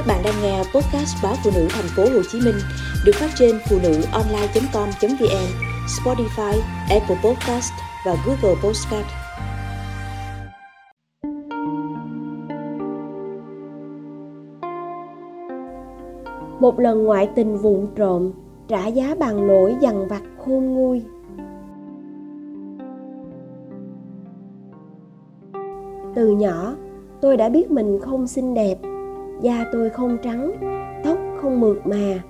Các bạn đang nghe podcast báo phụ nữ thành phố Hồ Chí Minh được phát trên phụ nữ online.com.vn, Spotify, Apple Podcast và Google Podcast. Một lần ngoại tình vụn trộm, trả giá bằng nỗi dằn vặt khôn nguôi. Từ nhỏ, tôi đã biết mình không xinh đẹp da tôi không trắng, tóc không mượt mà,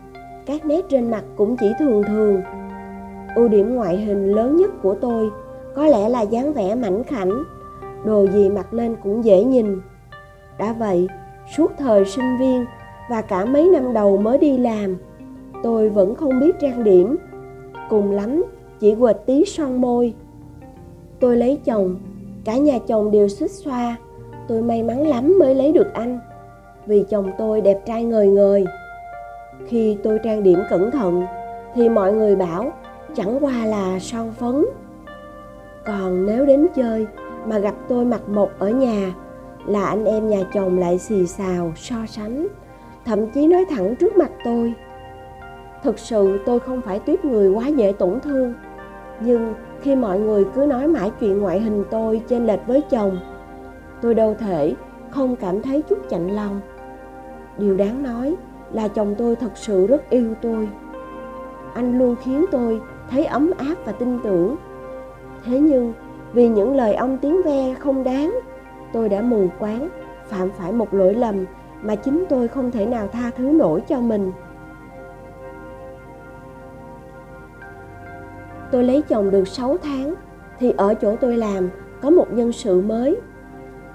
các nét trên mặt cũng chỉ thường thường. Ưu điểm ngoại hình lớn nhất của tôi có lẽ là dáng vẻ mảnh khảnh, đồ gì mặc lên cũng dễ nhìn. Đã vậy, suốt thời sinh viên và cả mấy năm đầu mới đi làm, tôi vẫn không biết trang điểm. Cùng lắm, chỉ quệt tí son môi. Tôi lấy chồng, cả nhà chồng đều xích xoa, tôi may mắn lắm mới lấy được anh vì chồng tôi đẹp trai ngời ngời. Khi tôi trang điểm cẩn thận, thì mọi người bảo, chẳng qua là son phấn. Còn nếu đến chơi mà gặp tôi mặc một ở nhà, là anh em nhà chồng lại xì xào, so sánh, thậm chí nói thẳng trước mặt tôi. Thực sự tôi không phải tuyết người quá dễ tổn thương, nhưng khi mọi người cứ nói mãi chuyện ngoại hình tôi chênh lệch với chồng, tôi đâu thể không cảm thấy chút chạnh lòng điều đáng nói là chồng tôi thật sự rất yêu tôi. Anh luôn khiến tôi thấy ấm áp và tin tưởng. Thế nhưng, vì những lời ông tiếng ve không đáng, tôi đã mù quáng, phạm phải một lỗi lầm mà chính tôi không thể nào tha thứ nổi cho mình. Tôi lấy chồng được 6 tháng, thì ở chỗ tôi làm có một nhân sự mới.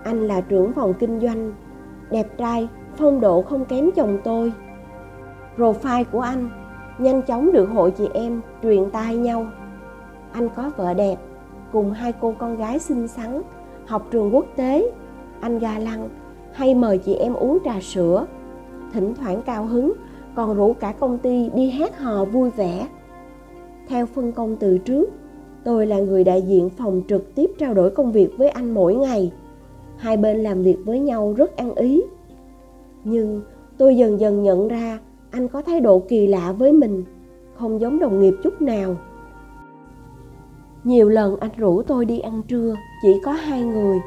Anh là trưởng phòng kinh doanh, đẹp trai phong độ không kém chồng tôi. Profile của anh nhanh chóng được hội chị em truyền tai nhau. Anh có vợ đẹp, cùng hai cô con gái xinh xắn, học trường quốc tế. Anh ga lăng, hay mời chị em uống trà sữa. Thỉnh thoảng cao hứng, còn rủ cả công ty đi hát hò vui vẻ. Theo phân công từ trước, tôi là người đại diện phòng trực tiếp trao đổi công việc với anh mỗi ngày. Hai bên làm việc với nhau rất ăn ý nhưng tôi dần dần nhận ra anh có thái độ kỳ lạ với mình, không giống đồng nghiệp chút nào. Nhiều lần anh rủ tôi đi ăn trưa, chỉ có hai người,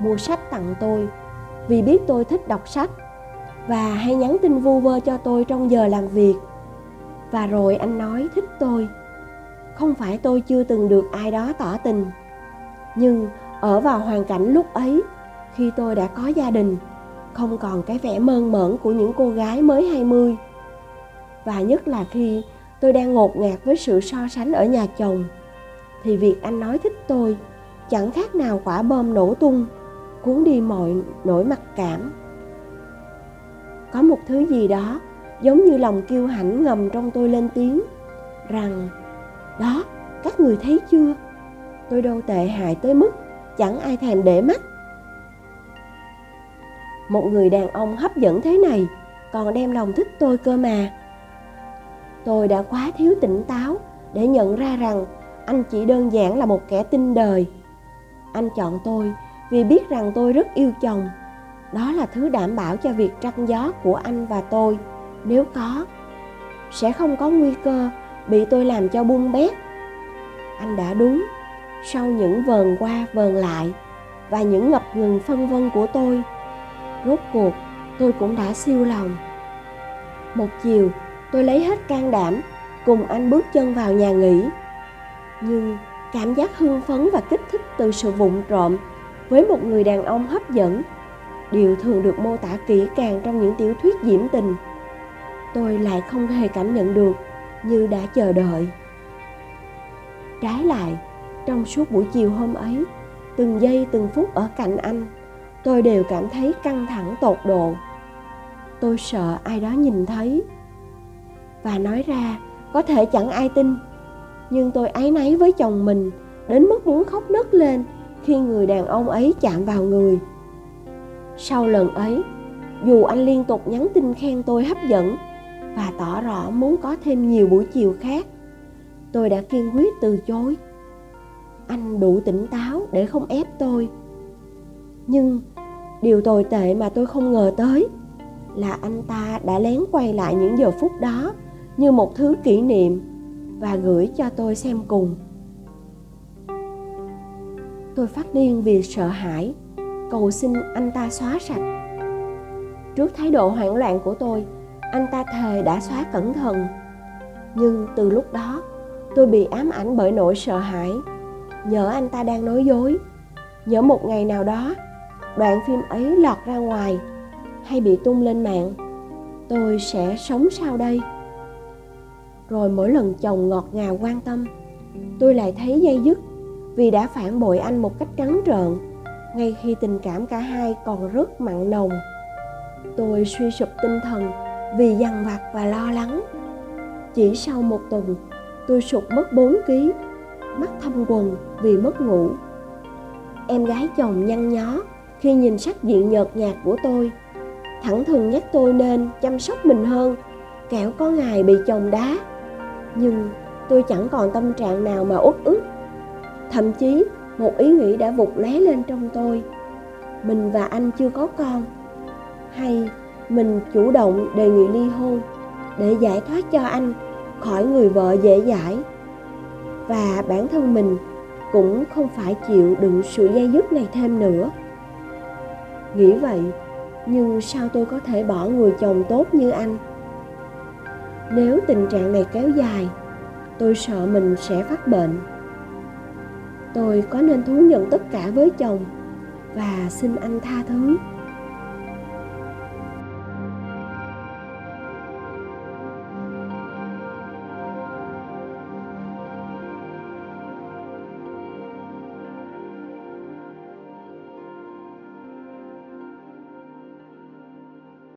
mua sách tặng tôi, vì biết tôi thích đọc sách và hay nhắn tin vu vơ cho tôi trong giờ làm việc. Và rồi anh nói, thích tôi. Không phải tôi chưa từng được ai đó tỏ tình, nhưng ở vào hoàn cảnh lúc ấy, khi tôi đã có gia đình không còn cái vẻ mơn mởn của những cô gái mới 20. Và nhất là khi tôi đang ngột ngạt với sự so sánh ở nhà chồng, thì việc anh nói thích tôi chẳng khác nào quả bom nổ tung, cuốn đi mọi nỗi mặc cảm. Có một thứ gì đó giống như lòng kiêu hãnh ngầm trong tôi lên tiếng rằng đó các người thấy chưa tôi đâu tệ hại tới mức chẳng ai thèm để mắt một người đàn ông hấp dẫn thế này, còn đem lòng thích tôi cơ mà. Tôi đã quá thiếu tỉnh táo để nhận ra rằng anh chỉ đơn giản là một kẻ tin đời. Anh chọn tôi vì biết rằng tôi rất yêu chồng. Đó là thứ đảm bảo cho việc trăng gió của anh và tôi. Nếu có, sẽ không có nguy cơ bị tôi làm cho bung bét. Anh đã đúng sau những vờn qua vờn lại và những ngập ngừng phân vân của tôi rốt cuộc, tôi cũng đã siêu lòng. Một chiều, tôi lấy hết can đảm, cùng anh bước chân vào nhà nghỉ. Nhưng cảm giác hưng phấn và kích thích từ sự vụng trộm với một người đàn ông hấp dẫn, điều thường được mô tả kỹ càng trong những tiểu thuyết diễm tình, tôi lại không hề cảm nhận được như đã chờ đợi. Trái lại, trong suốt buổi chiều hôm ấy, từng giây, từng phút ở cạnh anh tôi đều cảm thấy căng thẳng tột độ. Tôi sợ ai đó nhìn thấy và nói ra, có thể chẳng ai tin, nhưng tôi áy náy với chồng mình, đến mức muốn khóc nấc lên khi người đàn ông ấy chạm vào người. Sau lần ấy, dù anh liên tục nhắn tin khen tôi hấp dẫn và tỏ rõ muốn có thêm nhiều buổi chiều khác, tôi đã kiên quyết từ chối. Anh đủ tỉnh táo để không ép tôi. Nhưng điều tồi tệ mà tôi không ngờ tới là anh ta đã lén quay lại những giờ phút đó như một thứ kỷ niệm và gửi cho tôi xem cùng. Tôi phát điên vì sợ hãi. Cầu xin anh ta xóa sạch. Trước thái độ hoảng loạn của tôi, anh ta thề đã xóa cẩn thận. Nhưng từ lúc đó, tôi bị ám ảnh bởi nỗi sợ hãi. Nhớ anh ta đang nói dối. Nhớ một ngày nào đó đoạn phim ấy lọt ra ngoài, hay bị tung lên mạng. Tôi sẽ sống sao đây. Rồi mỗi lần chồng ngọt ngào quan tâm, tôi lại thấy dây dứt vì đã phản bội anh một cách trắng trợn, ngay khi tình cảm cả hai còn rất mặn nồng. Tôi suy sụp tinh thần vì dằn vặt và lo lắng. Chỉ sau một tuần, tôi sụt mất 4 kg mắt thâm quần vì mất ngủ. Em gái chồng nhăn nhó khi nhìn sắc diện nhợt nhạt của tôi. Thẳng thừng nhắc tôi nên chăm sóc mình hơn, kẻo có ngày bị chồng đá. Nhưng tôi chẳng còn tâm trạng nào mà uất ức. Thậm chí, một ý nghĩ đã vụt lóe lên trong tôi. Mình và anh chưa có con. Hay mình chủ động đề nghị ly hôn để giải thoát cho anh khỏi người vợ dễ dãi. Và bản thân mình cũng không phải chịu đựng sự dây dứt này thêm nữa nghĩ vậy, nhưng sao tôi có thể bỏ người chồng tốt như anh? Nếu tình trạng này kéo dài, tôi sợ mình sẽ phát bệnh. Tôi có nên thú nhận tất cả với chồng và xin anh tha thứ?